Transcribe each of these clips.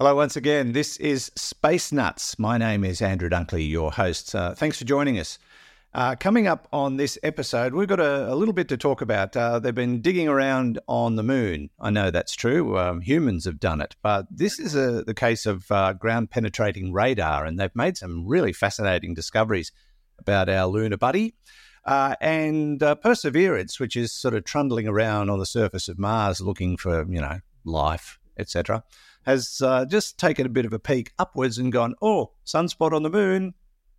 Hello, once again. This is Space Nuts. My name is Andrew Dunkley, your host. Uh, thanks for joining us. Uh, coming up on this episode, we've got a, a little bit to talk about. Uh, they've been digging around on the moon. I know that's true. Um, humans have done it, but this is a, the case of uh, ground penetrating radar, and they've made some really fascinating discoveries about our lunar buddy. Uh, and uh, Perseverance, which is sort of trundling around on the surface of Mars looking for, you know, life, etc has uh, just taken a bit of a peek upwards and gone, oh, sunspot on the moon,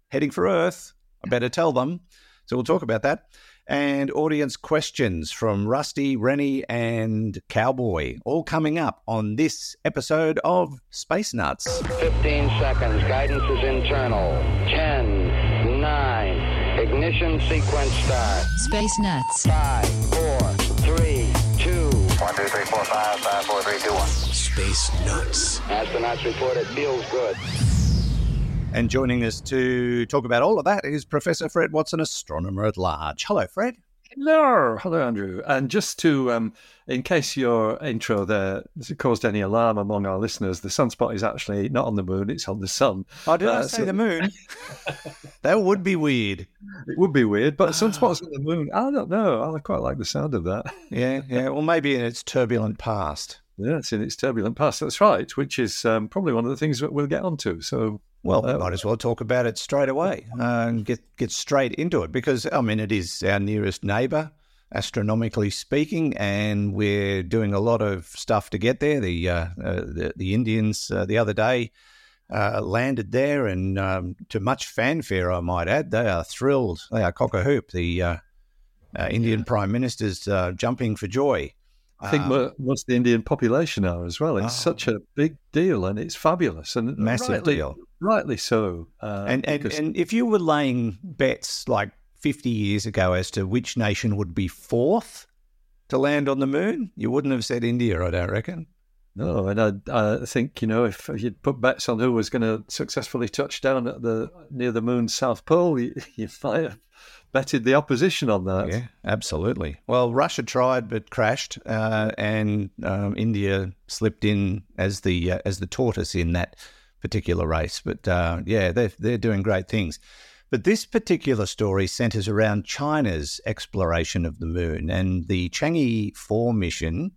heading for Earth. I better tell them. So we'll talk about that. And audience questions from Rusty, Rennie, and Cowboy, all coming up on this episode of Space Nuts. 15 seconds. Guidance is internal. 10, 9, ignition sequence start. Space Nuts. 5, 4, 3, 2, 1, 2, 3, 4, 5, 5, 4, 3, 2, 1. Space Nuts. Astronauts report it feels good. And joining us to talk about all of that is Professor Fred Watson, astronomer at large. Hello, Fred. Hello, hello, Andrew. And just to, um, in case your intro there caused any alarm among our listeners, the sunspot is actually not on the moon; it's on the sun. Oh, did uh, I say so... the moon? that would be weird. It would be weird, but sunspot's on the moon. I don't know. I quite like the sound of that. yeah, yeah. Well, maybe in its turbulent past. Yes, in its turbulent past. That's right, which is um, probably one of the things that we'll get onto. So, well, uh, might as well talk about it straight away uh, and get get straight into it because I mean it is our nearest neighbour, astronomically speaking, and we're doing a lot of stuff to get there. The uh, uh the, the, Indians uh, the other day. Uh, landed there, and um, to much fanfare, I might add, they are thrilled. They are cock a hoop. The Indian Prime Minister's jumping for joy I think um, most the Indian population are as well. It's oh, such a big deal and it's fabulous and massive rightly, deal. Rightly so. Uh, and and, and if you were laying bets like 50 years ago as to which nation would be fourth to land on the moon, you wouldn't have said India, I don't reckon. No, and I, I think you know if you'd put bets on who was going to successfully touch down at the near the moon's south pole, you, you might have betted the opposition on that. Yeah, absolutely. Well, Russia tried but crashed, uh, and um, India slipped in as the uh, as the tortoise in that particular race. But uh, yeah, they're they're doing great things. But this particular story centers around China's exploration of the moon, and the Chang'e Four mission.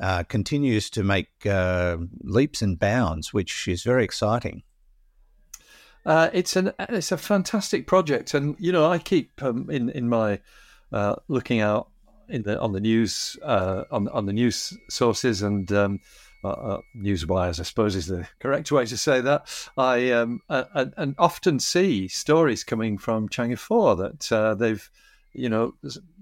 Uh, continues to make uh, leaps and bounds, which is very exciting. Uh, it's an it's a fantastic project, and you know I keep um, in in my uh, looking out in the on the news uh, on on the news sources and um, uh, news wires, I suppose is the correct way to say that. I um, and, often see stories coming from Chang'e Four that they've you know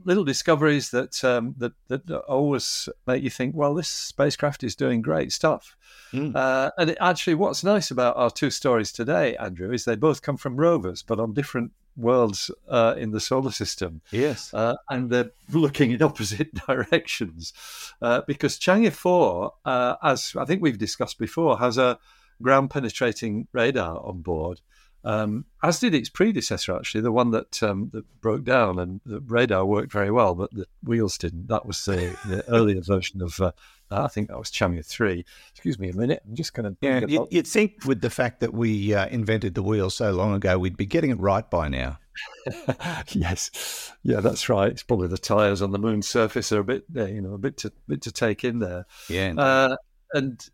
little discoveries that um, that that always make you think, well, this spacecraft is doing great stuff. Mm. Uh, and it, actually, what's nice about our two stories today, Andrew, is they both come from rovers, but on different worlds uh, in the solar system. Yes. Uh, and they're looking in opposite directions. Uh, because Chang'e 4, uh, as I think we've discussed before, has a ground penetrating radar on board. Um, as did its predecessor, actually, the one that um, that broke down, and the radar worked very well, but the wheels didn't. That was the, the earlier version of uh, I think that was Chang'e 3. Excuse me a minute. I'm just going to. Yeah, you'd, you'd, think with the fact that we uh, invented the wheel so long ago, we'd be getting it right by now. yes, yeah, that's right. It's probably the tires on the moon's surface are a bit, uh, you know, a bit to bit to take in there. Yeah, uh, and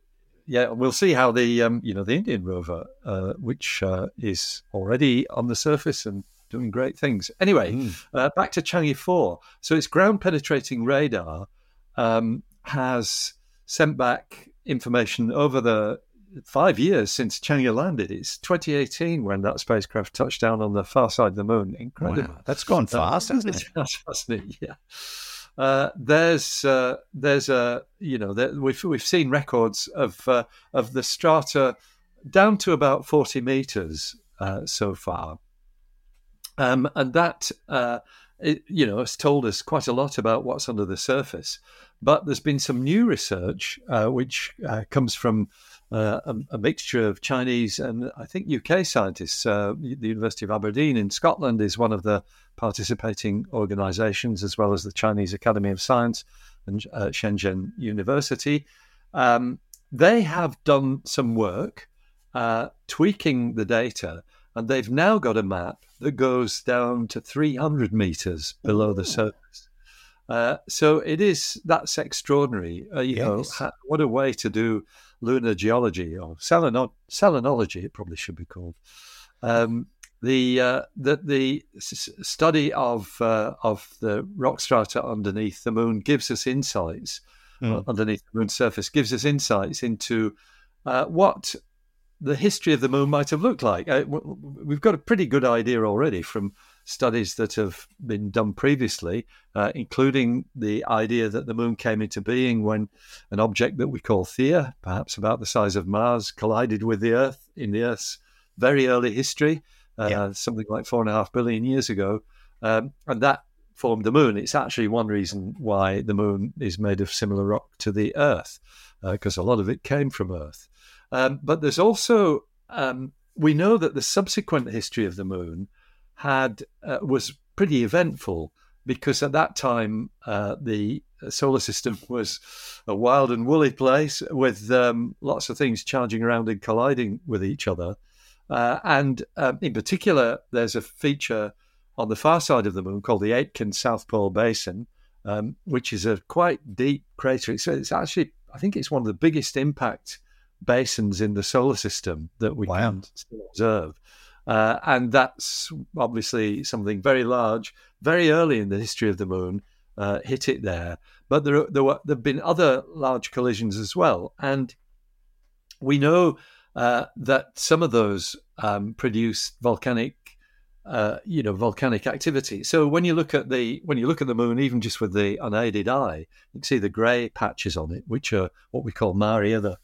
yeah, we'll see how the um, you know the Indian rover, uh, which uh, is already on the surface and doing great things. Anyway, mm. back to Chang'e Four. So it's ground penetrating radar. Um, has sent back information over the five years since Chang'e landed. It's 2018 when that spacecraft touched down on the far side of the moon. Incredible. Wow, that's gone fast, hasn't it? hasn't it? Yeah. Uh, there's uh, there's a you know there, we've we've seen records of uh, of the strata down to about 40 meters uh, so far, um, and that uh, it, you know has told us quite a lot about what's under the surface. But there's been some new research uh, which comes from uh, a, a, mixture of Chinese and I think UK scientists. Uh, the University of Aberdeen in Scotland is one of the participating organisations, as well as the Chinese Academy of Science and uh, Shenzhen University. Um, they have done some work uh, tweaking the data, and they've now got a map that goes down to 300 meters below the surface. Uh, so it is that's extraordinary. Uh, you yes. know, ha- what a way to do lunar geology or seleno- selenology. It probably should be called. Um, the uh, the the study of uh, of the rock strata underneath the moon gives us insights mm. underneath the moon's surface gives us insights into uh, what the history of the moon might have looked like. Uh, we've got a pretty good idea already from studies that have been done previously, uh, including the idea that the moon came into being when an object that we call Theia, perhaps about the size of Mars, collided with the Earth in the Earth's very early history uh, yeah. something like four and a half billion years ago. Um, and that formed the moon. It's actually one reason why the moon is made of similar rock to the Earth, because uh, a lot of it came from Earth. Um, but there's also, um, we know that the subsequent history of the moon had uh, was pretty eventful because at that time uh, the solar system was a wild and woolly place with um, lots of things charging around and colliding with each other. Uh, and um, in particular, there's a feature on the far side of the moon called the Aitken South Pole Basin, um, which is a quite deep crater. So it's actually, I think it's one of the biggest impact basins in the solar system that we wow. can still observe. Uh, and that's obviously something very large, very early in the history of the moon, uh, hit it there. But there, there, were, there have been other large collisions as well. And we know uh, that some of those um, produce volcanic, uh, you know, volcanic activity. So when you look at the when you look at the moon, even just with the unaided eye, you can see the grey patches on it, which are what we call maria, the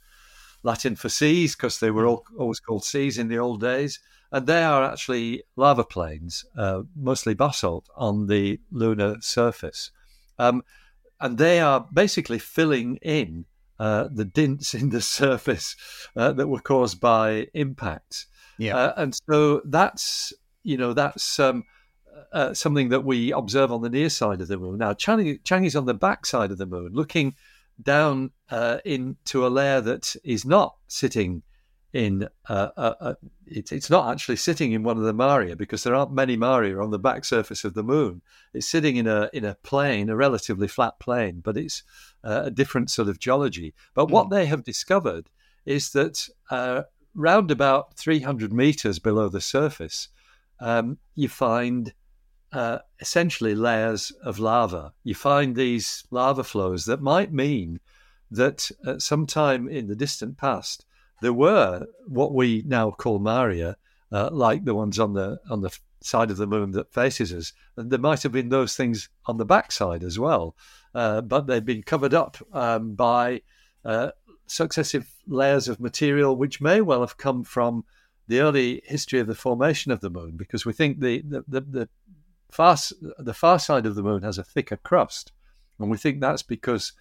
Latin for seas, because they were all, always called seas in the old days. And they are actually lava plains, uh, mostly basalt, on the lunar surface. Um, and they are basically filling in uh, the dints in the surface uh, that were caused by impacts. Yeah, uh, and so that's you know that's um, uh, something that we observe on the near side of the moon. Now, Chang, Chang is on the back side of the moon, looking down uh, into a layer that is not sitting in uh, uh, uh it, it's not actually sitting in one of the maria because there aren't many maria on the back surface of the moon. It's sitting in a in a plane, a relatively flat plane, but it's uh, a different sort of geology. But what mm. they have discovered is that uh, round about 300 meters below the surface, um, you find uh, essentially layers of lava. You find these lava flows that might mean that at some time in the distant past, there were what we now call Maria, uh, like the ones on the on the side of the moon that faces us, and there might have been those things on the backside as well, uh, but they've been covered up um, by uh, successive layers of material, which may well have come from the early history of the formation of the moon, because we think the the, the, the far the far side of the moon has a thicker crust, and we think that's because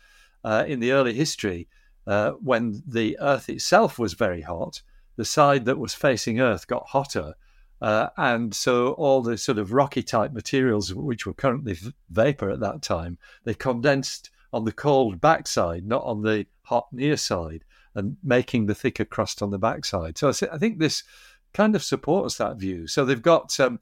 uh, in the early history uh, when the Earth itself was very hot, the side that was facing Earth got hotter. Uh, and so all the sort of rocky type materials, which were currently v- vapor at that time, they condensed on the cold backside, not on the hot near side, and making the thicker crust on the backside. So I think this kind of supports that view. So they've got, um,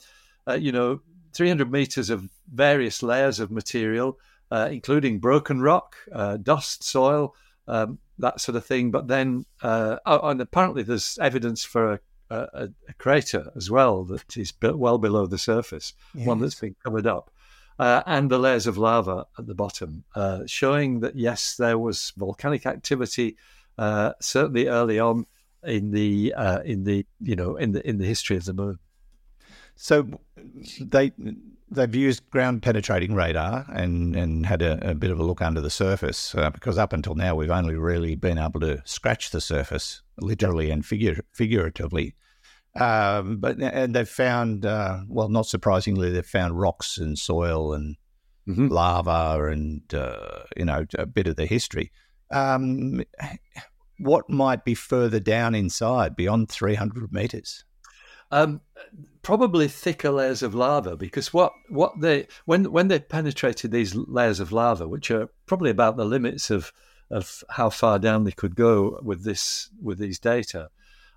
uh, you know, 300 meters of various layers of material, uh, including broken rock, uh, dust, soil, um, that sort of thing. But then, uh, oh, and apparently there's evidence for a, a, a, crater as well that is well below the surface, yes. one that's been covered up. Uh, and the layers of lava at the bottom, uh, showing that yes, there was volcanic activity uh, certainly early on in the uh, in the you know in the in the history of the moon. So they they've used ground penetrating radar and, and had a, a, bit of a look under the surface uh, because up until now we've only really been able to scratch the surface literally and figure, figuratively. Um, but and they've found uh, well, not surprisingly, they've found rocks and soil and mm-hmm. lava and uh, you know a bit of the history. Um, what might be further down inside beyond 300 meters? Um, probably thicker layers of lava because what, what they when when they penetrated these layers of lava, which are probably about the limits of of how far down they could go with this with these data.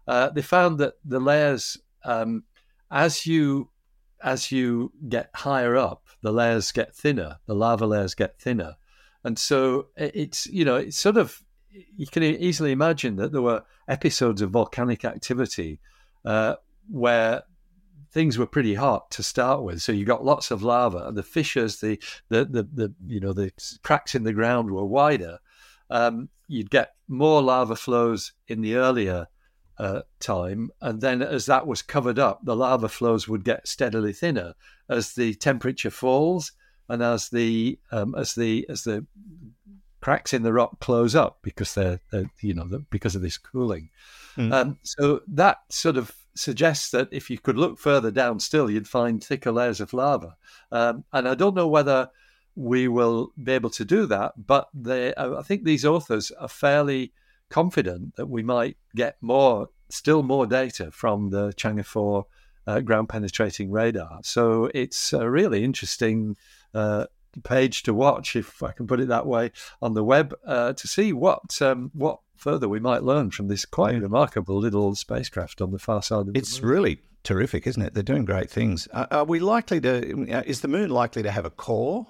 Uh, they found that the layers, um, as you as you get higher up, the layers get thinner, the lava layers get thinner, and so it's you know it's sort of you can easily imagine that there were episodes of volcanic activity uh, where things were pretty hot to start with. So you got lots of lava, and the fissures, the the the, the you know the cracks in the ground were wider. Um, you'd get more lava flows in the earlier uh, time, and then as that was covered up, the lava flows would get steadily thinner as the temperature falls and as the um, as the as the cracks in the rock close up because they're, they're you know because of this cooling. Mm. Um, so that sort of suggests that if you could look further down still, you'd find thicker layers of lava. Um, and I don't know whether we will be able to do that, but they, I think these authors are fairly confident that we might get more, still more data from the Chang'e 4 uh, ground penetrating radar. So it's a really interesting uh, page to watch, if I can put it that way, on the web uh, to see what um, what further we might learn from this quite yeah. remarkable little spacecraft on the far side of it's the moon. really terrific, isn't it? They're doing great things. are we likely to? Uh, is the moon likely to have a core?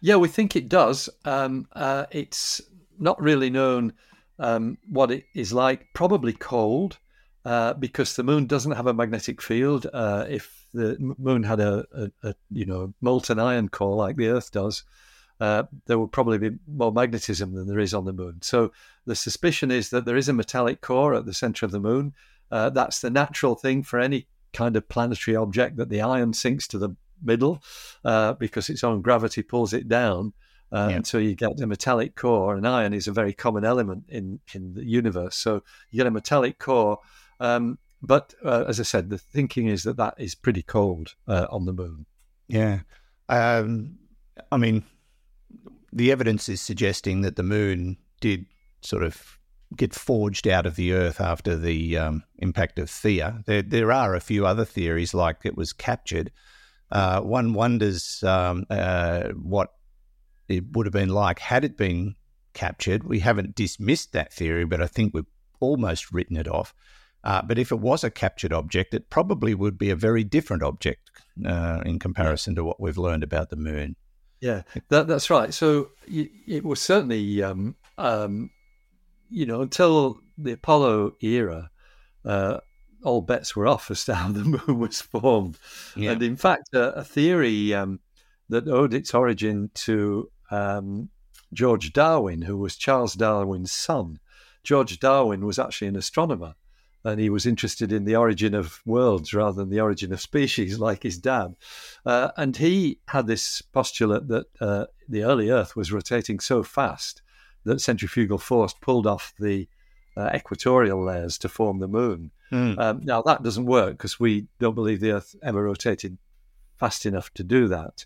Yeah, we think it does. Um, uh, it's not really known um, what it is like. Probably cold, uh, because the moon doesn't have a magnetic field. Uh, if the moon had a, a, a, you know molten iron core like the Earth does, uh, there will probably be more magnetism than there is on the moon. So the suspicion is that there is a metallic core at the center of the moon. Uh, that's the natural thing for any kind of planetary object that the iron sinks to the middle uh, because its own gravity pulls it down. Uh, yeah. Until you get a metallic core, and iron is a very common element in, in the universe. So you get a metallic core, um, but uh, as I said, the thinking is that that is pretty cold uh, on the moon. Yeah, um, I mean, the evidence is suggesting that the moon did sort of get forged out of the Earth after the um, impact of Theia. There, there are a few other theories, like it was captured. Uh, one wonders um, uh, what it would have been like had it been captured. We haven't dismissed that theory, but I think we've almost written it off. Uh, but if it was a captured object, it probably would be a very different object uh, in comparison to what we've learned about the moon. Yeah, that, that's right. So it was certainly, um, um, you know, until the Apollo era, uh, all bets were off as to how the moon was formed. Yeah. And in fact, a, a theory um, that owed its origin to um, George Darwin, who was Charles Darwin's son. George Darwin was actually an astronomer and he was interested in the origin of worlds rather than the origin of species, like his dad. Uh, and he had this postulate that uh, the early Earth was rotating so fast that centrifugal force pulled off the uh, equatorial layers to form the moon. Mm. Um, now, that doesn't work because we don't believe the Earth ever rotated fast enough to do that.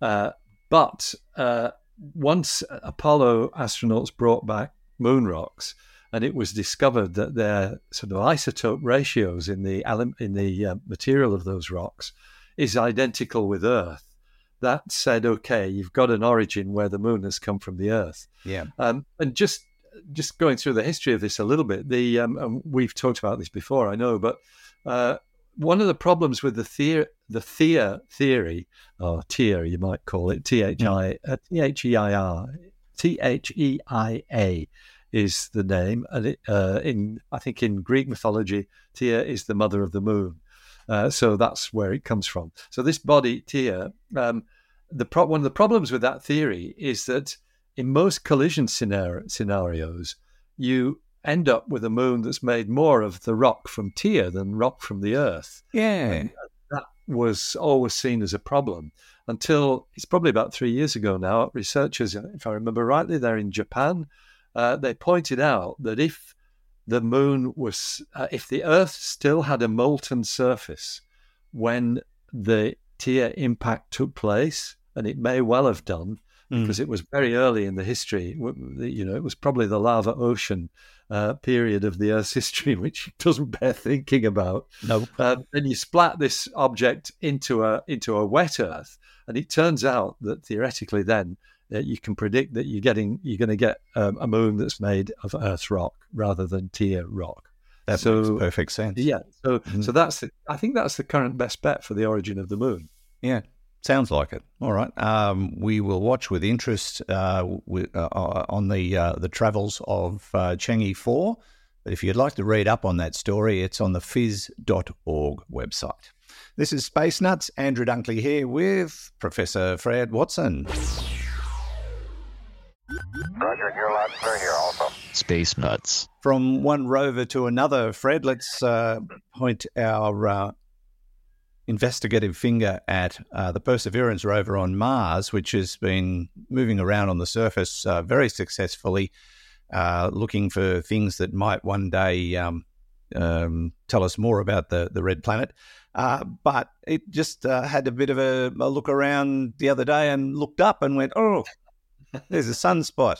Uh, but uh, once Apollo astronauts brought back moon rocks, and it was discovered that their sort of isotope ratios in the in the uh, material of those rocks is identical with Earth. That said, okay, you've got an origin where the moon has come from the Earth. Yeah. Um, and just just going through the history of this a little bit, the um, we've talked about this before, I know, but uh, one of the problems with the Theia, the Theia theory, or Theia, you might call it, T H I uh, T H E I R T H E I A is the name, and it, uh, in I think in Greek mythology, Theia is the mother of the moon. Uh, so that's where it comes from. So this body, Theia, um, the pro- one of the problems with that theory is that in most collision scenario- scenarios, you end up with a moon that's made more of the rock from Theia than rock from the Earth. Yeah. And that was always seen as a problem until it's probably about three years ago now. Researchers, if I remember rightly, they're in Japan uh, they pointed out that if the moon was, uh, if the Earth still had a molten surface when the Theia impact took place, and it may well have done mm. because it was very early in the history. You know, it was probably the lava ocean uh, period of the Earth's history, which doesn't bear thinking about. No. Uh, then you splat this object into a into a wet Earth, and it turns out that theoretically, then uh, you can predict that you're getting you're going to get um, a moon that's made of Earth rock rather than Theia rock. That So- makes perfect sense. Yeah, so Mhm. so that's the, I think that's the current best bet for the origin of the moon. Yeah, sounds like it. All right. Um, we will watch with interest uh, wi- uh, uh, on the uh, the travels of uh, Chang'e 4. But if you'd like to read up on that story, it's on the phys.org website. This is Space Nuts. Andrew Dunkley here with Professor Fred Watson. Roger, you're loud and here also. Space Nuts. From one rover to another, Fred, let's uh, point our uh, investigative finger at uh, the Perseverance rover on Mars, which has been moving around on the surface uh, very successfully, uh, looking for things that might one day um, um, tell us more about the, the red planet. Uh, but it just uh, had a bit of a, a look around the other day and looked up and went, oh, there's a sunspot.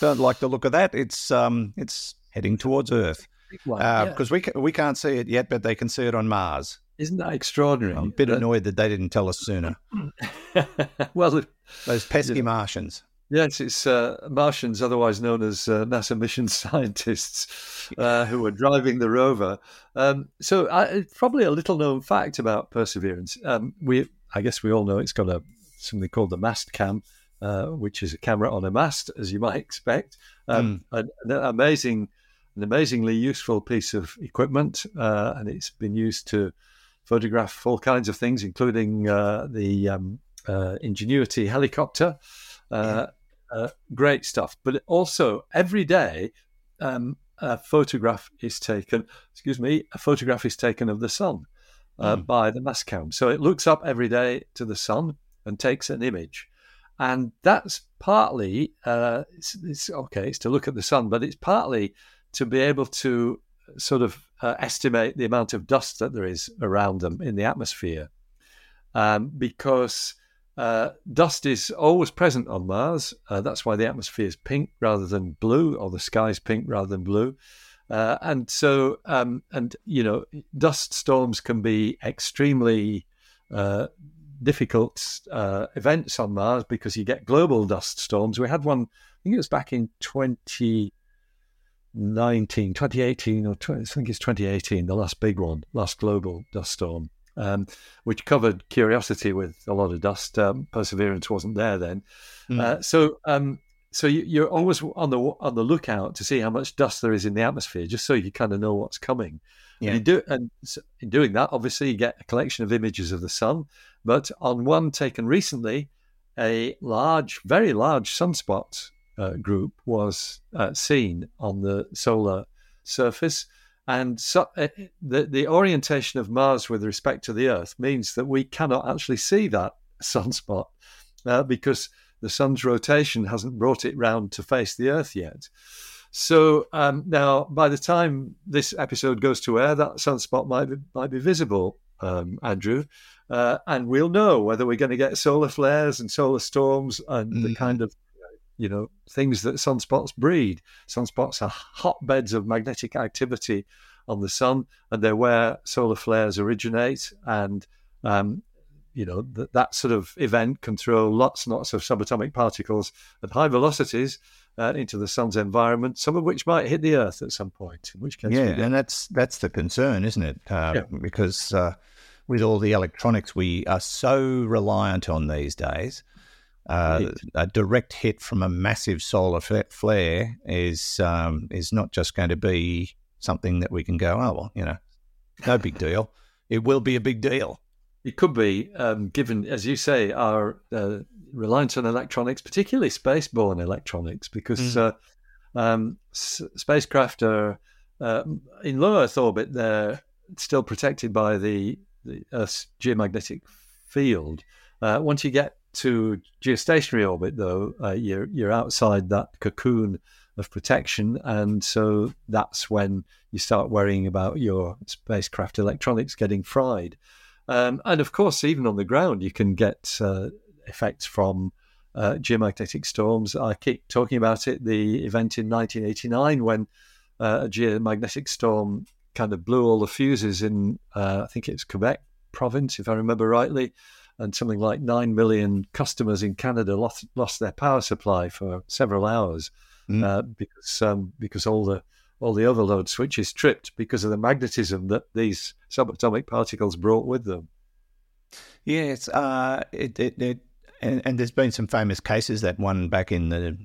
Don't like the look of that. It's um, it's heading towards Earth Well, yeah. because we ca- we can't see it yet, but they can see it on Mars. Isn't that extraordinary? I'm a bit annoyed that they didn't tell us sooner. well, Those pesky Martians. Yes, it's uh, Martians, otherwise known as uh, NASA mission scientists, uh, who were driving the rover. Um, so, uh, probably a little known fact about Perseverance. Um, we, I guess, we all know it's got a something called the mast cam, uh, which is a camera on a mast, as you might expect. Um, an, an amazing, an amazingly useful piece of equipment, uh, and it's been used to photograph all kinds of things, including uh, the um, uh, Ingenuity helicopter. Uh, uh, great stuff. But also, every day, um, a photograph is taken. Excuse me, a photograph is taken of the sun uh, Mm. by the Mastcam. So it looks up every day to the sun and takes an image, and that's partly uh, it's, it's okay. It's to look at the sun, but it's partly to be able to sort of uh, estimate the amount of dust that there is around them in the atmosphere, um, because uh, dust is always present on Mars. Uh, that's why the atmosphere is pink rather than blue, or the sky is pink rather than blue. Uh, and so, um, and you know, dust storms can be extremely uh, difficult uh, events on Mars because you get global dust storms. We had one, I think it was back in 2019, 2018, or 20, I think it's 2018, the last big one, last global dust storm um, which covered Curiosity with a lot of dust. Um, Perseverance wasn't there then, Mm. uh, so um, so you, you're always on the on the lookout to see how much dust there is in the atmosphere, just so you kind of know what's coming. Yeah. And, in do, and in doing that, obviously, you get a collection of images of the sun. But on one taken recently, a large, very large sunspot uh, group was uh, seen on the solar surface. And so, uh, the the orientation of Mars with respect to the Earth means that we cannot actually see that sunspot uh, because the sun's rotation hasn't brought it round to face the Earth yet. So um, now, by the time this episode goes to air, that sunspot might be, might be visible, um, Andrew, uh, and we'll know whether we're going to get solar flares and solar storms and the Mhm. kind of you know things that sunspots breed. Sunspots are hotbeds of magnetic activity on the sun, and they're where solar flares originate. And um, you know that that sort of event can throw lots and lots of subatomic particles at high velocities uh, into the sun's environment, some of which might hit the Earth at some point. In which case, Yeah, and that's that's the concern, isn't it? Uh, Yeah. Because uh, with all the electronics we are so reliant on these days, uh, a direct hit from a massive solar flare is um, is not just going to be something that we can go, oh well, you know, no big deal. It will be a big deal. It could be, um, given, as you say, our uh, reliance on electronics, particularly spaceborne electronics, because uh, um, s- spacecraft are uh, in low Earth orbit. They're still protected by the, the Earth's geomagnetic field. Uh, once you get to geostationary orbit, though, uh, you're you're outside that cocoon of protection, and so that's when you start worrying about your spacecraft electronics getting fried. Um, and of course, even on the ground, you can get uh, effects from uh, geomagnetic storms. I keep talking about it. The event in 1989 when uh, a geomagnetic storm kind of blew all the fuses in, uh, I think it's Quebec province, if I remember rightly. and something like nine million customers in Canada lost lost their power supply for several hours Mm. uh, because um, because all the all the overload switches tripped because of the magnetism that these subatomic particles brought with them. Yes, uh, it, it, it and, and there's been some famous cases. That one back in the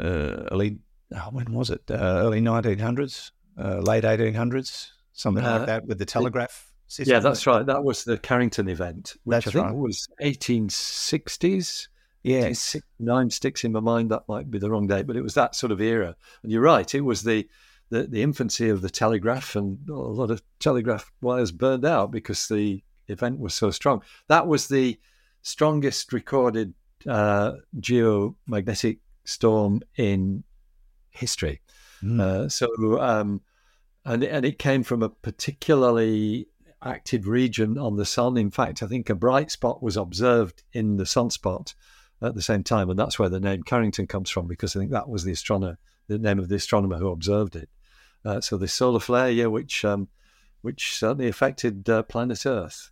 uh, early, oh, when was it? Uh, early 1900s, uh, late 1800s, something Uh, like that, with the telegraph system. Yeah, that's right. That was the Carrington event, which That's I think right. was 1860s. Yeah, Six, nine sticks in my mind. That might be the wrong date, but it was that sort of era. And you're right. It was the the, the infancy of the telegraph, and a lot of telegraph wires burned out because the event was so strong. That was the strongest recorded uh, geomagnetic storm in history. Mm. Uh, so, um, and and it came from a particularly active region on the sun. In fact, I think a bright spot was observed in the sunspot at the same time, and that's where the name Carrington comes from because I think that was the astronomer, the name of the astronomer who observed it. Uh, so the solar flare, yeah, which um, which certainly affected uh, planet Earth.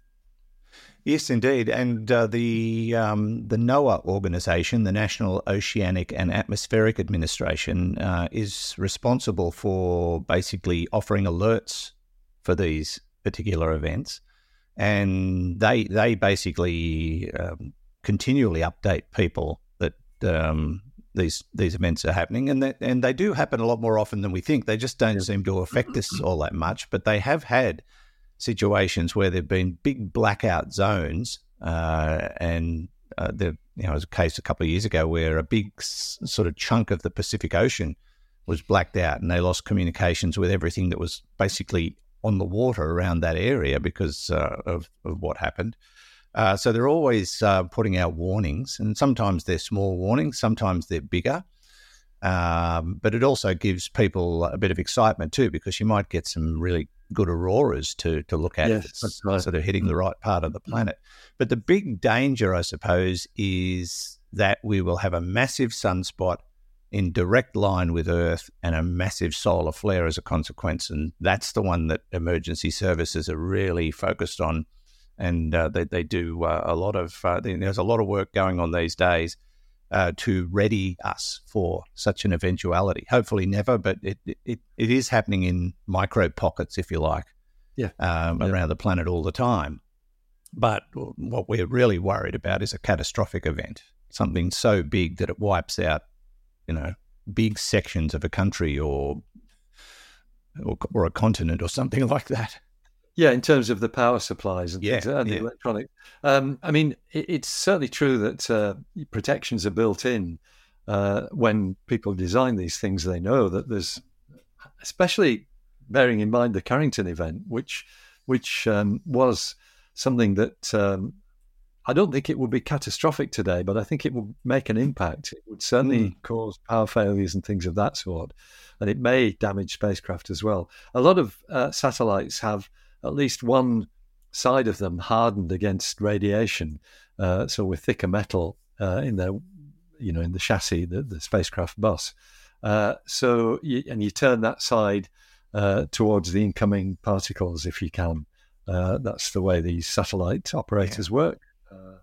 Yes, indeed. And uh, the um, the NOAA organization, the National Oceanic and Atmospheric Administration, uh, is responsible for basically offering alerts for these particular events, and they they basically um, continually update people that um, these these events are happening, and that and they do happen a lot more often than we think. They just don't seem to affect us all that much, but they have had situations where there've been big blackout zones, uh, and uh, there you know was a case a couple of years ago where a big s- sort of chunk of the Pacific Ocean was blacked out, and they lost communications with everything that was basically on the water around that area because uh, of, of what happened. Uh, so they're always uh, putting out warnings, and sometimes they're small warnings, sometimes they're bigger. Um, but it also gives people a bit of excitement too, because you might get some really good auroras to to look at, Yes, right. sort of hitting the right part of the planet. But the big danger, I suppose, is that we will have a massive sunspot in direct line with Earth and a massive solar flare as a consequence, and that's the one that emergency services are really focused on, and uh, they they do uh, a lot of uh, there's a lot of work going on these days uh, to ready us for such an eventuality. Hopefully, never, but it, it, it is happening in micro pockets, if you like, Yeah. um, Yeah. around the planet all the time. But what we're really worried about is a catastrophic event, something so big that it wipes out, you know, big sections of a country or or, or a continent or something like that. Yeah, in terms of the power supplies and, Yeah, things, and yeah. the electronic. Um, I mean, it, it's certainly true that uh, protections are built in uh, when people design these things. They know that there's, especially bearing in mind the Carrington event, which which um, was something that um, I don't think it would be catastrophic today, but I think it would make an impact. It would certainly cause power failures and things of that sort, and it may damage spacecraft as well. A lot of uh, satellites have at least one side of them hardened against radiation, uh, so with thicker metal uh, in their, you know, in the chassis, the, the spacecraft bus. Uh, so you, and you turn that side uh, towards the incoming particles if you can. Uh, that's the way these satellite operators work. Uh,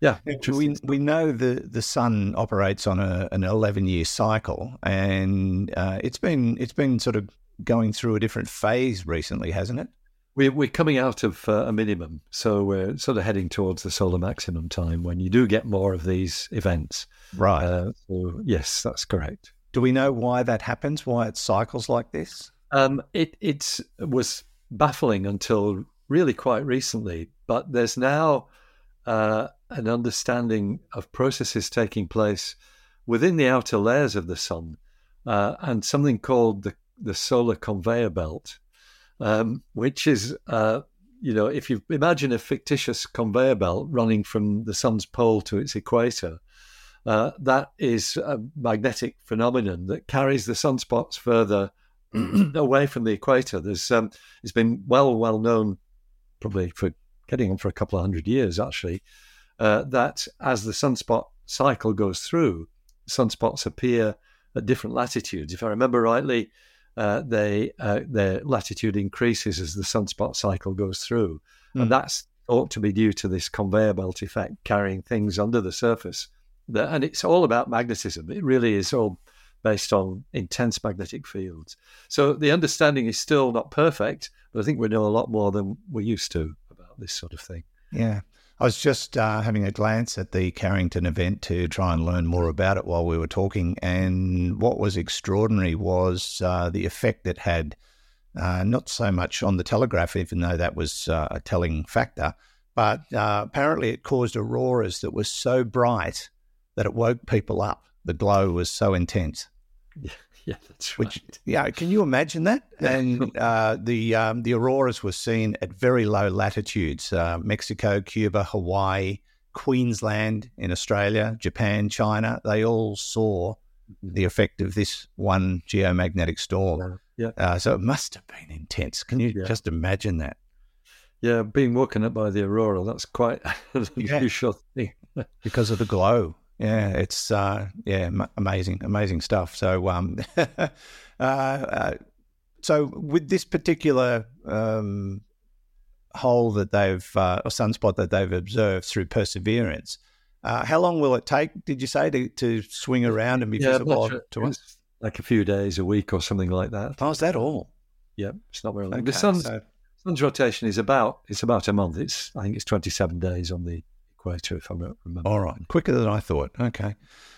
yeah, We, we know the, the sun operates on a, an 11 year cycle, and uh, it's been it's been sort of going through a different phase recently, hasn't it? We're, we're coming out of uh, a minimum, so we're sort of heading towards the solar maximum time when you do get more of these events. Right. Uh, so yes, that's correct. Do we know why that happens? Why it cycles like this? Um, it it's, was baffling until really quite recently, but there's now uh, an understanding of processes taking place within the outer layers of the sun, uh, and something called the the solar conveyor belt, um, which is uh, you know if you imagine a fictitious conveyor belt running from the sun's pole to its equator. Uh, that is a magnetic phenomenon that carries the sunspots further away from the equator. There's um, it's been well well known, probably for getting on for a couple of hundred years actually, uh, that as the sunspot cycle goes through, sunspots appear at different latitudes. If I remember rightly, uh, they uh, their latitude increases as the sunspot cycle goes through, Mm. and that's ought to be due to this conveyor belt effect carrying things under the surface. And it's all about magnetism. It really is all based on intense magnetic fields. So the understanding is still not perfect, but I think we know a lot more than we used to about this sort of thing. Yeah. I was just uh, having a glance at the Carrington event to try and learn more about it while we were talking. And what was extraordinary was uh, the effect it had, uh, not so much on the telegraph, even though that was uh, a telling factor, but uh, apparently it caused auroras that were so bright that it woke people up. The glow was so intense. Yeah, yeah, that's right. Which, yeah, can you imagine that? Yeah. And uh, the um, the auroras were seen at very low latitudes: uh, Mexico, Cuba, Hawaii, Queensland in Australia, Japan, China. They all saw mm-hmm. the effect of this one geomagnetic storm. Yeah. Uh, so it must have been intense. Can you yeah. just imagine that? Yeah, being woken up by the aurora, that's quite an unusual thing. because of the glow yeah, it's uh, yeah, m- amazing, amazing stuff. So, um, uh, uh, so with this particular um, hole that they've uh, or sunspot that they've observed through Perseverance, uh, how long will it take? Did you say to, to swing around and be yeah, visible to us? Like a few days, a week, or something like that. Oh, is that all? Yeah, it's not very long. Okay, the sun's so... sun's rotation is about it's about a month. It's I think it's twenty seven days on the equator, if I remember. All right, quicker than I thought. Okay,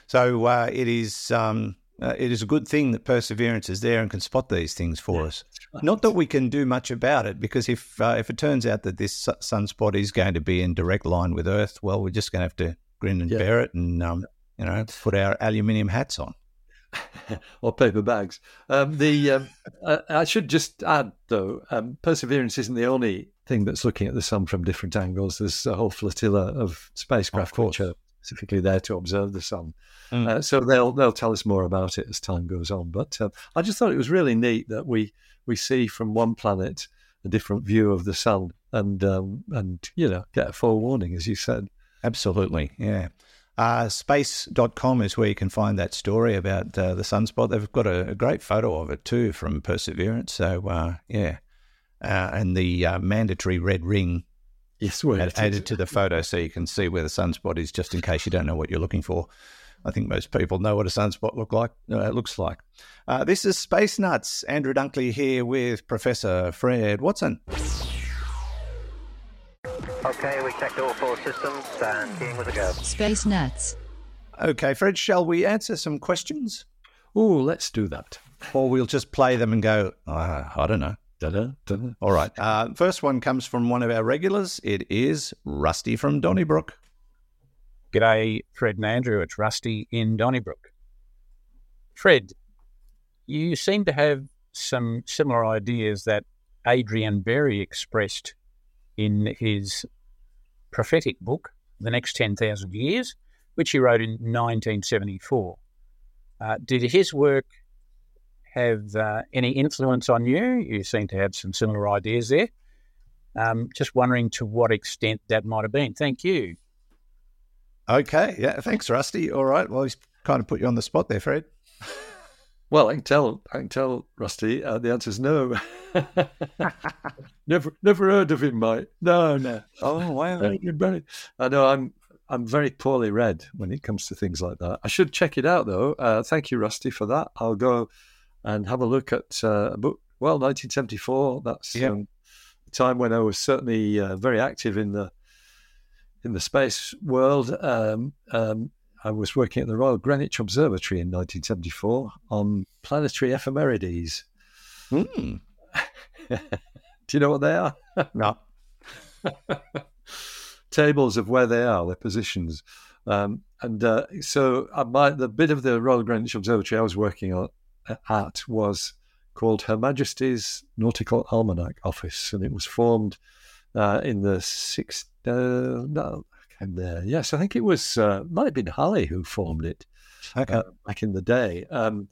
so uh, it is. Um, uh, it is a good thing that perseverance is there and can spot these things for yeah, us. Right. Not that we can do much about it, because if uh, if it turns out that this sunspot is going to be in direct line with Earth, well, we're just going to have to grin and yeah. bear it, and um, you know, put our aluminium hats on. or paper bags. Um, the um, I should just add though, um, Perseverance isn't the only thing that's looking at the sun from different angles. There's a whole flotilla of spacecraft of which are specifically there to observe the sun. Mm. Uh, so they'll they'll tell us more about it as time goes on. But uh, I just thought it was really neat that we we see from one planet a different view of the sun and um, and you know get a forewarning as you said. Absolutely, yeah. Uh, space.com is where you can find that story about uh, the sunspot. They've got a, a, great photo of it too from Perseverance. So, uh, yeah. Uh, and the uh, mandatory red ring yes, well, added to the photo so you can see where the sunspot is just in case you don't know what you're looking for. I think most people know what a sunspot look like. Uh, looks like. this is Space Nuts. Andrew Dunkley here with Professor Fred Watson. Okay, we checked all four systems and keying was a go. Space Nuts. Okay, Fred, shall we answer some questions? Oh, let's do that. Or we'll just play them and go, uh, I don't know. Da-da, da-da. All right. Uh, first one comes from one of our regulars. It is Rusty from Donnybrook. G'day, Fred and Andrew. It's Rusty in Donnybrook. Fred, you seem to have some similar ideas that Adrian Berry expressed in his prophetic book, The Next 10,000 Years, which he wrote in 1974. Uh, did his work have uh, any influence on you? You seem to have some similar ideas there. Um, just wondering to what extent that might have been. Thank you. Okay. Yeah. Thanks, Rusty. All right. Well, he's kind of put you on the spot there, Fred. Well, I can tell. I can tell, Rusty. Uh, the answer is no. never, never heard of him, mate. No, no. Oh wow! I know. I'm, I'm very poorly read when it comes to things like that. I should check it out, though. Uh, thank you, Rusty, for that. I'll go and have a look at uh, a book. Well, 1974. That's yeah. um, the time when I was certainly uh, very active in the in the space world. Um, um, I was working at the Royal Greenwich Observatory in 1974 on planetary ephemerides. Mm. Do you know what they are? no. Tables of where they are, their positions. Um, and uh, so uh, my, the bit of the Royal Greenwich Observatory I was working on, at was called Her Majesty's Nautical Almanac Office, and it was formed uh, in the sixth. Uh, no, came there. Yes, I think it was uh, might have been Halley who formed it okay. uh, back in the day, um,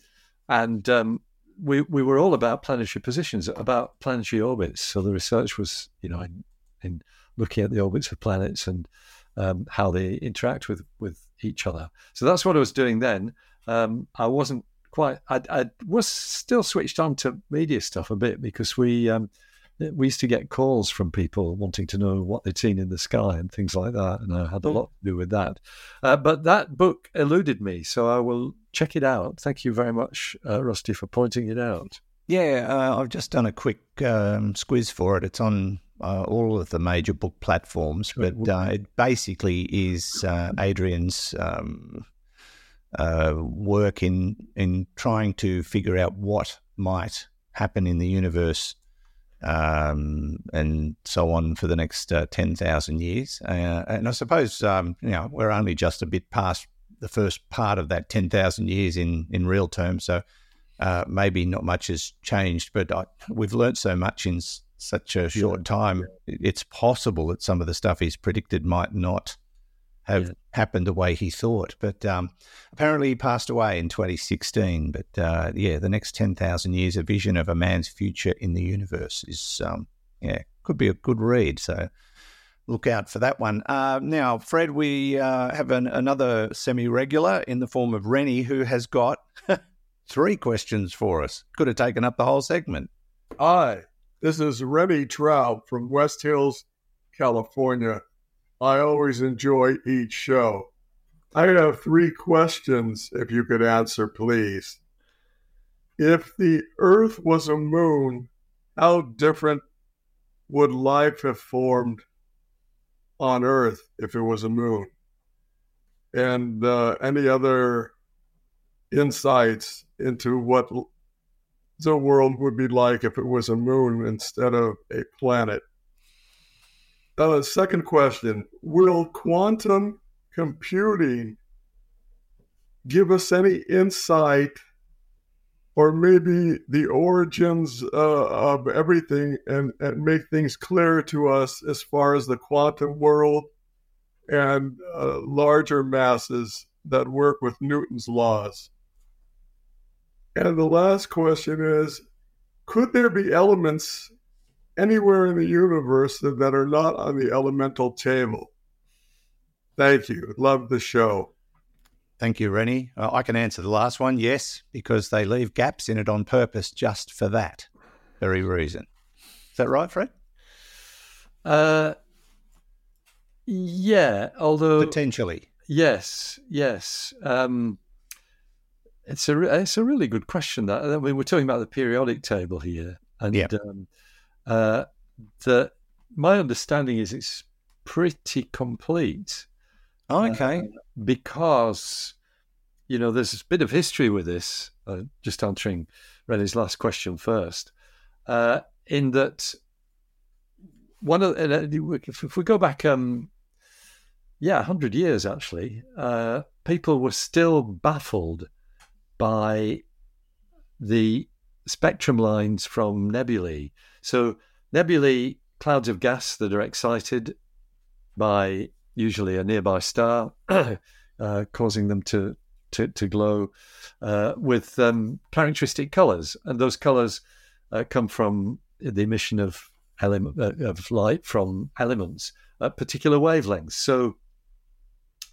and um, we we were all about planetary positions, about planetary orbits. So the research was, you know, in, in looking at the orbits of planets and um, how they interact with with each other. So that's what I was doing then. Um, I wasn't quite. I, I, was still switched on to media stuff a bit because we um, we used to get calls from people wanting to know what they'd seen in the sky and things like that, and I had a lot to do with that. Uh, but that book eluded me, so I will check it out. Thank you very much, uh, Rusty, for pointing it out. Yeah, uh, I've just done a quick um, squiz for it. It's on uh, all of the major book platforms, but uh, it basically is uh, Adrian's um, uh, work in in trying to figure out what might happen in the universe um, and so on for the next uh, 10,000 years. Uh, and I suppose, um, you know, we're only just a bit past the first part of that 10,000 years in, in real terms. So uh, maybe not much has changed, but I, we've learnt so much in s- such a short yeah. time. It's possible that some of the stuff he's predicted might not have yeah. happened the way he thought. But um, apparently, he passed away in 2016. But uh, yeah, the next 10,000 years, a vision of a man's future in the universe is, um, yeah, could be a good read. So look out for that one. Uh, now, Fred, we uh, have an, another semi regular in the form of Rennie, who has got three questions for us. Could have taken up the whole segment. Hi, this is Rennie Trout from West Hills, California. I always enjoy each show. I have three questions, if you could answer, please. If the Earth was a moon, how different would life have formed on Earth if it was a moon? And uh, any other insights into what the world would be like if it was a moon instead of a planet? Uh, second question Will quantum computing give us any insight or maybe the origins uh, of everything and, and make things clearer to us as far as the quantum world and uh, larger masses that work with Newton's laws? And the last question is Could there be elements anywhere in the universe that, that are not on the elemental table. Thank you. Love the show. Thank you, Rennie. Uh, I can answer the last one, yes, because they leave gaps in it on purpose just for that very reason. Is that right, Fred? Uh, yeah, although potentially, yes, yes. Um, it's a it's a really good question. That I mean, we're talking about the periodic table here, and yeah. um, uh, that my understanding is it's pretty complete. Oh, okay. Uh, because, you know, there's a bit of history with this, uh, just answering Rennie's last question first, uh, in that one of, uh, if we go back, um, yeah, 100 years actually, uh, people were still baffled by the spectrum lines from nebulae so nebulae, clouds of gas that are excited by usually a nearby star, uh, causing them to to, to glow uh, with um, characteristic colors, and those colors uh, come from the emission of uh, of light from elements at particular wavelengths. So,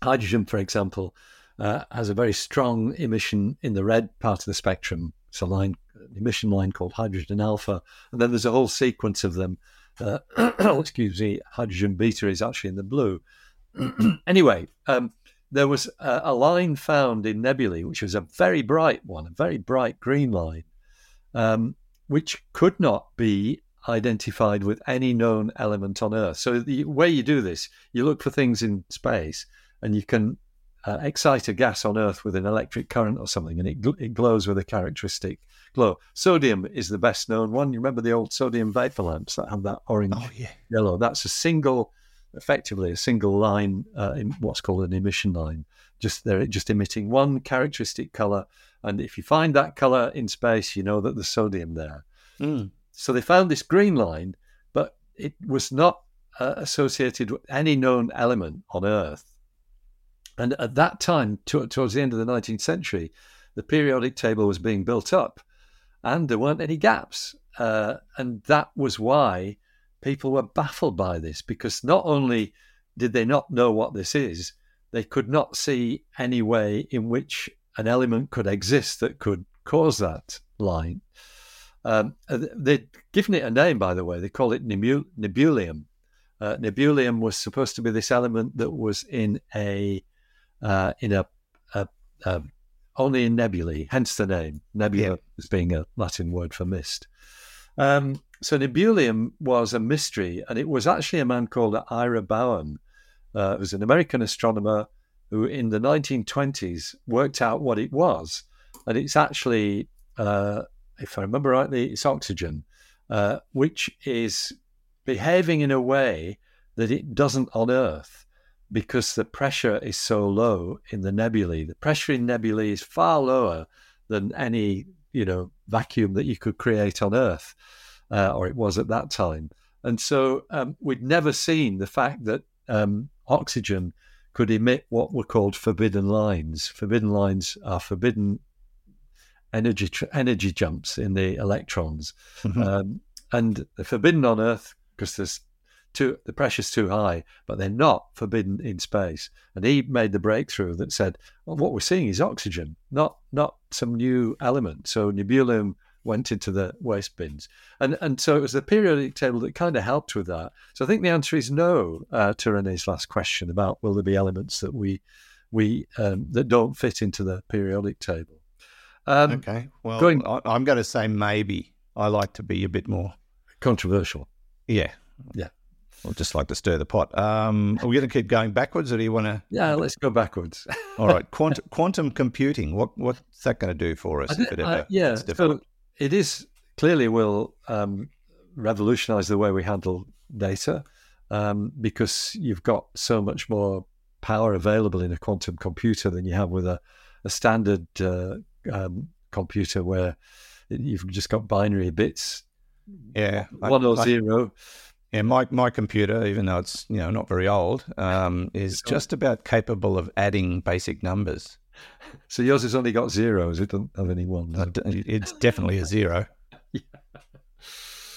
hydrogen, for example, uh, has a very strong emission in the red part of the spectrum. It's a line emission line called hydrogen alpha, and then there's a whole sequence of them. Uh, excuse me, hydrogen beta is actually in the blue. anyway, um, there was a, a, line found in nebulae, which was a very bright one, a very bright green line, um, which could not be identified with any known element on Earth. So the way you do this, you look for things in space, and you can uh, excite a gas on Earth with an electric current or something, and it, gl- it glows with a characteristic glow. Sodium is the best known one. You remember the old sodium vapor lamps that have that orange oh, yeah. yellow? That's a single, effectively a single line, uh, in what's called an emission line. Just they're just emitting one characteristic color, and if you find that color in space, you know that there's sodium there. Mm. So they found this green line, but it was not uh, associated with any known element on Earth. And at that time, to, towards the end of the 19th century, the periodic table was being built up and there weren't any gaps. Uh, and that was why people were baffled by this because not only did they not know what this is, they could not see any way in which an element could exist that could cause that line. Um, they'd given it a name, by the way. They call it nebu- nebulium. Uh, nebulium was supposed to be this element that was in a uh, in a, a, a, only in nebulae, hence the name. Nebula Yeah. as being a Latin word for mist. Um, so nebulium was a mystery, and it was actually a man called Ira Bowen, uh, who was an American astronomer who, in the 1920s, worked out what it was, and it's actually, uh, if I remember rightly, it's oxygen, uh, which is behaving in a way that it doesn't on Earth because the pressure is so low in the nebulae. The pressure in nebulae is far lower than any you know vacuum that you could create on Earth, uh, or it was at that time. And so um, we'd never seen the fact that um, oxygen could emit what were called forbidden lines. Forbidden lines are forbidden energy tr- energy jumps in the electrons, Mhm. um, and they're forbidden on Earth because there's too the pressure's too high, but they're not forbidden in space. And he made the breakthrough that said, well, what we're seeing is oxygen, not not some new element. So nebulium went into the waste bins, and and so it was the periodic table that kind of helped with that. So I think the answer is no uh, to Rennie's last question about will there be elements that we we um, that don't fit into the periodic table. Um, Okay. Well, going- I, I'm going to say maybe. I like to be a bit more. Controversial. Yeah. Yeah. I'll just like to stir the pot. Um, are we going to keep going backwards, or do you want to? Yeah, let's go backwards. All right. Quantum, quantum computing. What what's that going to do for us? I if it uh, ever yeah, so it is clearly will um, revolutionise the way we handle data um, because you've got so much more power available in a quantum computer than you have with a, a standard uh, um, computer where you've just got binary bits, yeah. I- one or I- zero. Yeah, my my computer, even though it's you know not very old, um, is just about capable of adding basic numbers. So yours has only got zeros; it doesn't have any ones. Uh, It's definitely a zero.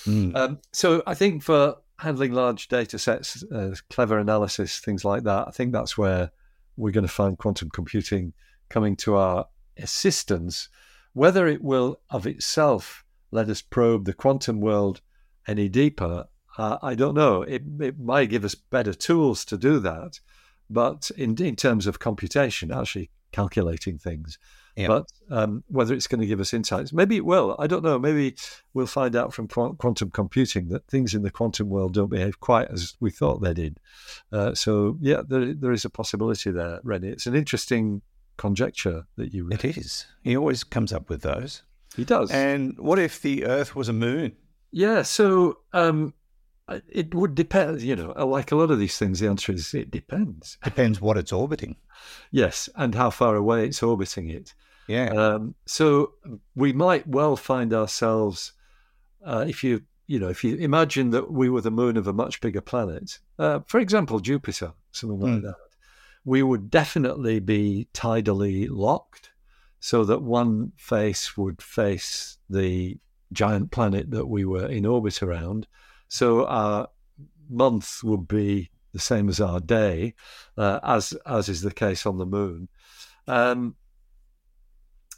Mm. Um, so I think for handling large data sets, uh, clever analysis, things like that, I think that's where we're going to find quantum computing coming to our assistance. Whether it will of itself let us probe the quantum world any deeper, uh, I don't know. It, it might give us better tools to do that, but in, in terms of computation, actually calculating things. Yeah. But um, whether it's going to give us insights, maybe it will. I don't know. Maybe we'll find out from qu- quantum computing that things in the quantum world don't behave quite as we thought they did. Uh, so, yeah, there, there is a possibility there, Rennie. It's an interesting conjecture that you It is. He always comes up with those. He does. And what if the Earth was a moon? yeah, so um, it would depend. You know, like a lot of these things, the answer is it depends. Depends what it's orbiting. Yes, and how far away it's orbiting it. Yeah. Um, so we might well find ourselves, uh, if you you know, if you imagine that we were the moon of a much bigger planet, uh, for example, Jupiter, something like Mm. that, we would definitely be tidally locked, so that one face would face the giant planet that we were in orbit around. So our month would be the same as our day, uh, as as is the case on the moon. Um,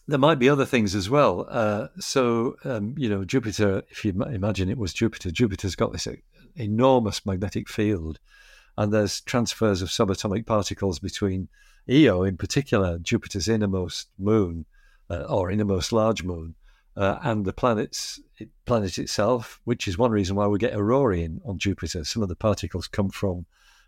there might be other things as well. Uh, so, um, you know, Jupiter, if you imagine it was Jupiter, Jupiter's got this enormous magnetic field, and there's transfers of subatomic particles between Io, in particular, Jupiter's innermost moon, uh, or innermost large moon, uh, and the planet's it, planet itself, which is one reason why we get aurorae in, on Jupiter. Some of the particles come from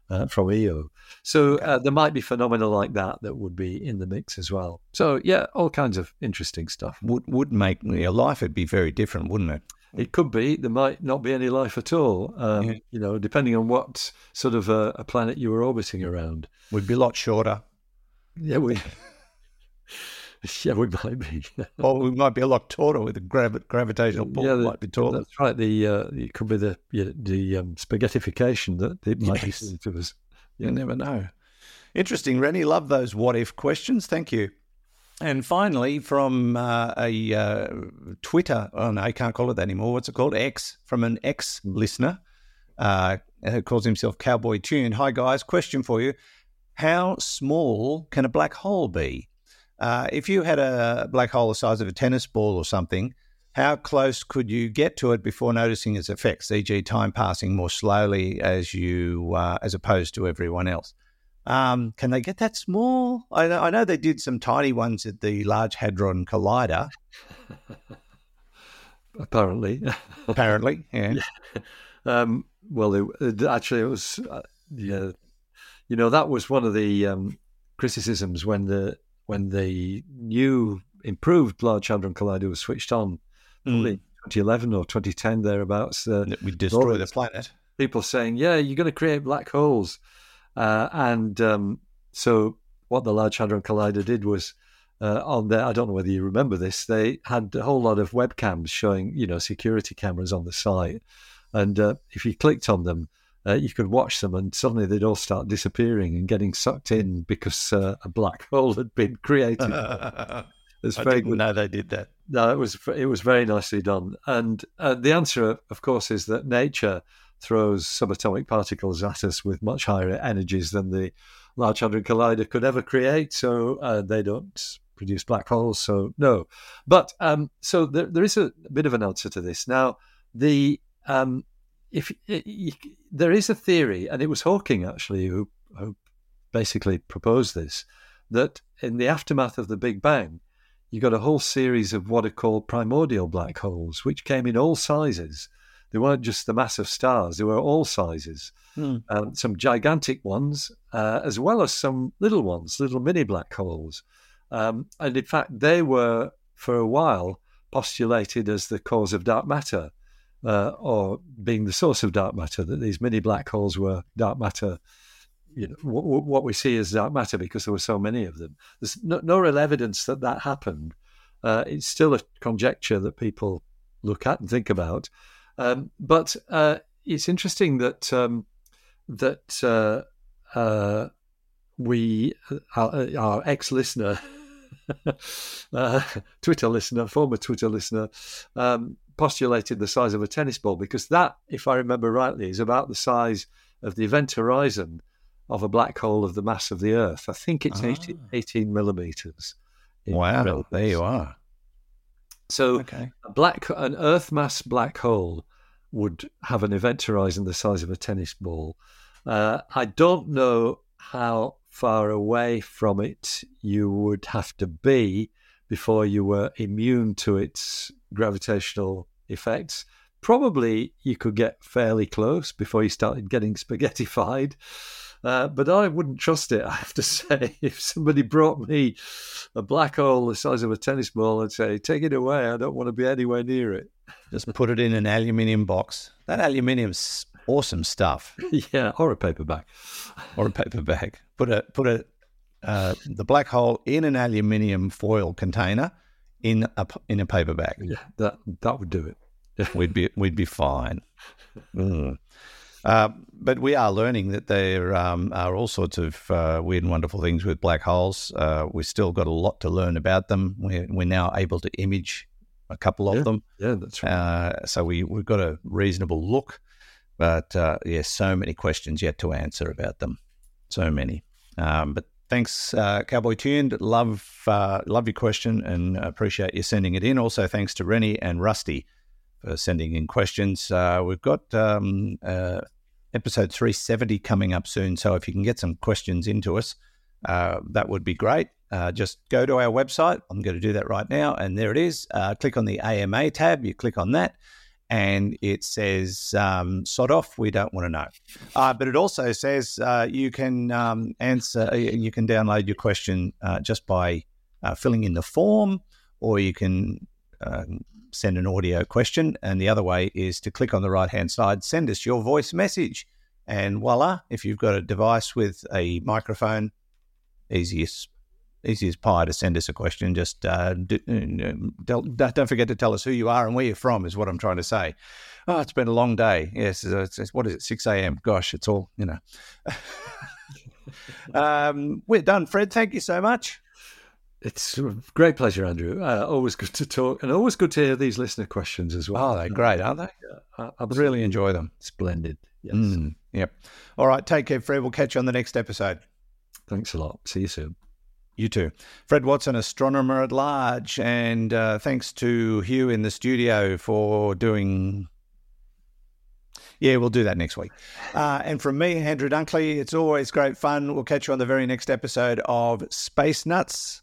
uh, from Io. So uh, there might be phenomena like that that would be in the mix as well. So yeah, all kinds of interesting stuff. would would make your life would be very different, wouldn't it? It could be there might not be any life at all. Um, Yeah. You know, depending on what sort of a, a planet you were orbiting around. Would be a lot shorter, Yeah, we. yeah, we might be. or we might be a lot taller with the gravi- gravitational pull. yeah, the- might be taller. that's right. The uh, it could be the yeah, the um, spaghettification that it might Yes. be to us. You never know. Interesting, Rennie. Love those what if questions. Thank you. And finally, from uh, a uh, Twitter, oh no, I can't call it that anymore. What's it called? X, from an ex listener uh, who calls himself Cowboy Tune. Hi, guys. Question for you How small can a black hole be? Uh, if you had a black hole the size of a tennis ball or something, how close could you get to it before noticing its effects, e.g., time passing more slowly as you uh, as opposed to everyone else? Um, can they get that small? I know, I know they did some tiny ones at the Large Hadron Collider. Apparently, apparently, yeah. yeah. Um, well, it, actually, it was uh, yeah. You know, that was one of the um, criticisms when the when the new improved Large Hadron Collider was switched on, probably mm. 2011 or 2010 thereabouts. Uh, we destroy the planet. People saying, "Yeah, you're going to create black holes," uh, and um, so what the Large Hadron Collider did was uh, on there. I don't know whether you remember this. They had a whole lot of webcams showing, you know, security cameras on the site, and uh, if you clicked on them, uh, you could watch them, and suddenly they'd all start disappearing and getting sucked in because uh, a black hole had been created. it's very good. No, they did that. No, it was it was very nicely done, and uh, the answer, of course, is that nature throws subatomic particles at us with much higher energies than the Large Hadron Collider could ever create, so uh, they don't produce black holes. So no, but um, so there, there is a, bit of an answer to this. Now the um, if it, there is a theory, and it was Hawking actually who, who basically proposed this, that in the aftermath of the Big Bang, you got a whole series of what are called primordial black holes, which came in all sizes. They weren't just the mass of stars; they were all sizes. Hmm. Um, some gigantic ones, uh, as well as some little ones, little mini black holes. Um, and in fact, they were for a while postulated as the cause of dark matter, uh, or being the source of dark matter. That these mini black holes were dark matter. You know w- what we see is dark matter because there were so many of them. There's no, no real evidence that that happened. Uh, it's still a conjecture that people look at and think about. Um, but uh, it's interesting that um, that uh, uh, we our, our ex listener uh, Twitter listener, former Twitter listener, um, postulated the size of a tennis ball because that, if I remember rightly, is about the size of the event horizon of a black hole of the mass of the Earth. I think it's ah. 18, 18, millimeters. Wow, there you are. So, okay. a black, an Earth mass black hole would have an event horizon the size of a tennis ball. Uh, I don't know how far away from it you would have to be before you were immune to its gravitational effects. Probably you could get fairly close before you started getting spaghettified. Uh, but I wouldn't trust it, I have to say. If somebody brought me a black hole the size of a tennis ball, I'd say, take it away. I don't want to be anywhere near it. Just put it in an aluminium box. That aluminium's awesome stuff. yeah, or a paper bag. Or a paper bag. Put a put a uh, the black hole in an aluminium foil container in a in a paper bag. Yeah, that that would do it. we'd be we'd be fine. Mm. Uh, but we are learning that there um, are all sorts of uh, weird and wonderful things with black holes. Uh, we've still got a lot to learn about them. We're, we're now able to image a couple of yeah, them. Yeah, that's right. Uh, so we, we've got a reasonable look. But uh, yeah, so many questions yet to answer about them. So many. Um, but thanks, uh, Cowboy Tuned. Love, uh, love your question and appreciate you sending it in. Also, thanks to Rennie and Rusty for sending in questions. Uh, we've got um, uh, episode 370 coming up soon. So if you can get some questions into us, uh, that would be great. just go to our website. I'm going to do that right now. And there it is. click on the AMA tab. You click on that and it says um, sod off we don't want to know. Uh, but it also says uh, you can um, answer uh, you can download your question uh, just by uh, filling in the form or you can um, send an audio question. And the other way is to click on the right hand side send us your voice message. And voila if you've got a device with a microphone easiest easy as pie to send us a question. Just uh, do, not forget to tell us who you are and where you're from, is what I'm trying to say. Oh, it's been a long day. Yes, it's, it's, what is it, 6 a.m.? Gosh, it's all, you know. um, we're done, Fred. Thank you so much. It's a great pleasure, Andrew. Uh, always good to talk and always good to hear these listener questions as well. Oh, they're great, aren't they? Yeah, I really enjoy them. Splendid. Yes. Mm, yep. All right. Take care, Fred. We'll catch you on the next episode. Thanks a lot. See you soon. You too. Fred Watson, astronomer at large. And uh, thanks to Hugh in the studio for doing. Yeah, we'll do that next week. Uh, and from me, Andrew Dunkley, it's always great fun. We'll catch you on the very next episode of Space Nuts.